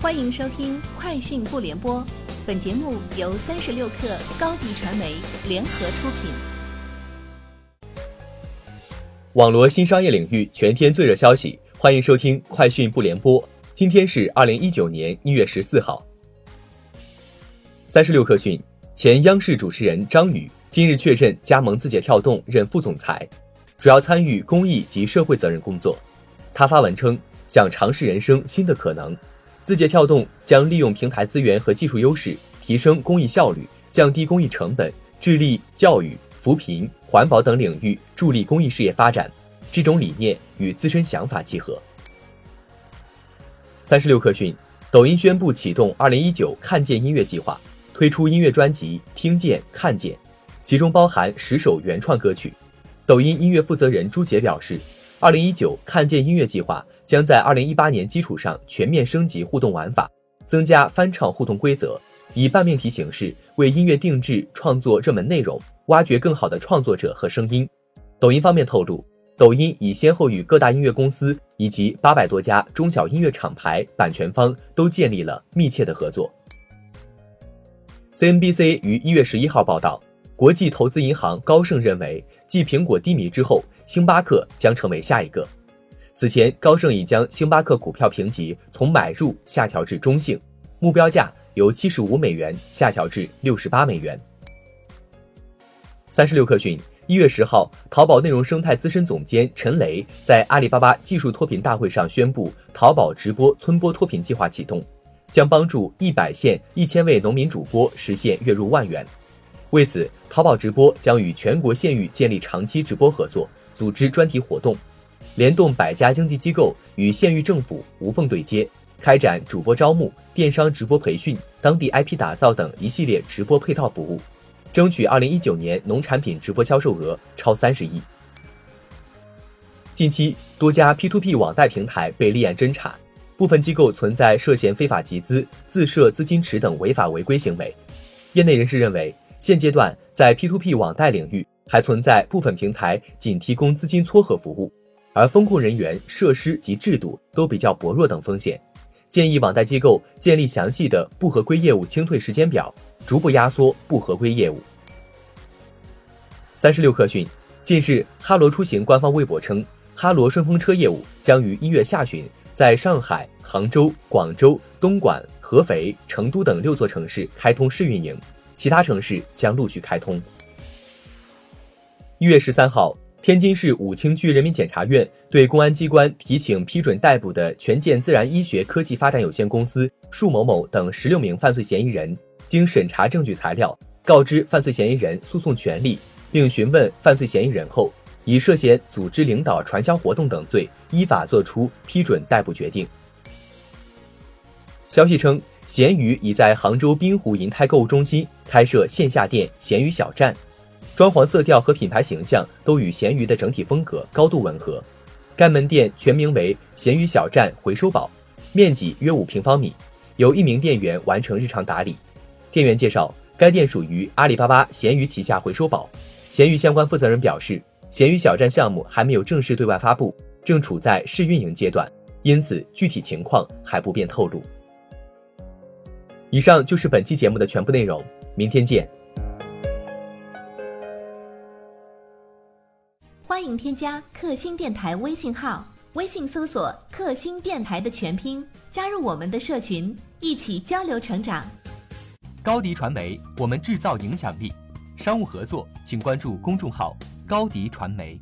欢迎收听《快讯不联播》，本节目由三十六克高低传媒联合出品。网罗新商业领域全天最热消息，欢迎收听《快讯不联播》。今天是二零一九年一月十四号。三十六克讯，前央视主持人张宇今日确认加盟字节跳动任副总裁，主要参与公益及社会责任工作。他发文称，想尝试人生新的可能。字节跳动将利用平台资源和技术优势，提升公益效率，降低公益成本，致力教育、扶贫、环保等领域助力公益事业发展。这种理念与自身想法契合。三十六氪讯，抖音宣布启动二零一九看见音乐计划，推出音乐专辑《听见看见》，其中包含十首原创歌曲。抖音音乐负责人朱杰表示。二零一九看见音乐计划将在二零一八年基础上全面升级互动玩法，增加翻唱互动规则，以半命题形式为音乐定制创作热门内容，挖掘更好的创作者和声音。抖音方面透露，抖音已先后与各大音乐公司以及八百多家中小音乐厂牌、版权方都建立了密切的合作。CNBC 于一月十一号报道，国际投资银行高盛认为，继苹果低迷之后。星巴克将成为下一个。此前，高盛已将星巴克股票评级从买入下调至中性，目标价由七十五美元下调至六十八美元。三十六氪讯，一月十号，淘宝内容生态资深总监陈雷在阿里巴巴技术脱贫大会上宣布，淘宝直播村播脱贫计划启动，将帮助一百县一千位农民主播实现月入万元。为此，淘宝直播将与全国县域建立长期直播合作。组织专题活动，联动百家经济机构与县域政府无缝对接，开展主播招募、电商直播培训、当地 IP 打造等一系列直播配套服务，争取二零一九年农产品直播销售额超三十亿。近期，多家 P2P 网贷平台被立案侦查，部分机构存在涉嫌非法集资、自设资金池等违法违规行为。业内人士认为，现阶段在 P2P 网贷领域。还存在部分平台仅提供资金撮合服务，而风控人员、设施及制度都比较薄弱等风险，建议网贷机构建立详细的不合规业务清退时间表，逐步压缩不合规业务。三十六氪讯，近日哈罗出行官方微博称，哈罗顺风车业务将于一月下旬在上海、杭州、广州、东莞、合肥、成都等六座城市开通试运营，其他城市将陆续开通。一月十三号，天津市武清区人民检察院对公安机关提请批准逮捕的权健自然医学科技发展有限公司束某某等十六名犯罪嫌疑人，经审查证据材料，告知犯罪嫌疑人诉讼权利，并询问犯罪嫌疑人后，以涉嫌组织领导传销活动等罪，依法作出批准逮捕决定。消息称，闲鱼已在杭州滨湖银泰购物中心开设线下店“闲鱼小站”。装潢色调和品牌形象都与闲鱼的整体风格高度吻合。该门店全名为“闲鱼小站回收宝”，面积约五平方米，由一名店员完成日常打理。店员介绍，该店属于阿里巴巴闲鱼旗下回收宝。闲鱼相关负责人表示，闲鱼小站项目还没有正式对外发布，正处在试运营阶段，因此具体情况还不便透露。以上就是本期节目的全部内容，明天见。欢迎添加克星电台微信号，微信搜索“克星电台”的全拼，加入我们的社群，一起交流成长。高迪传媒，我们制造影响力。商务合作，请关注公众号“高迪传媒”。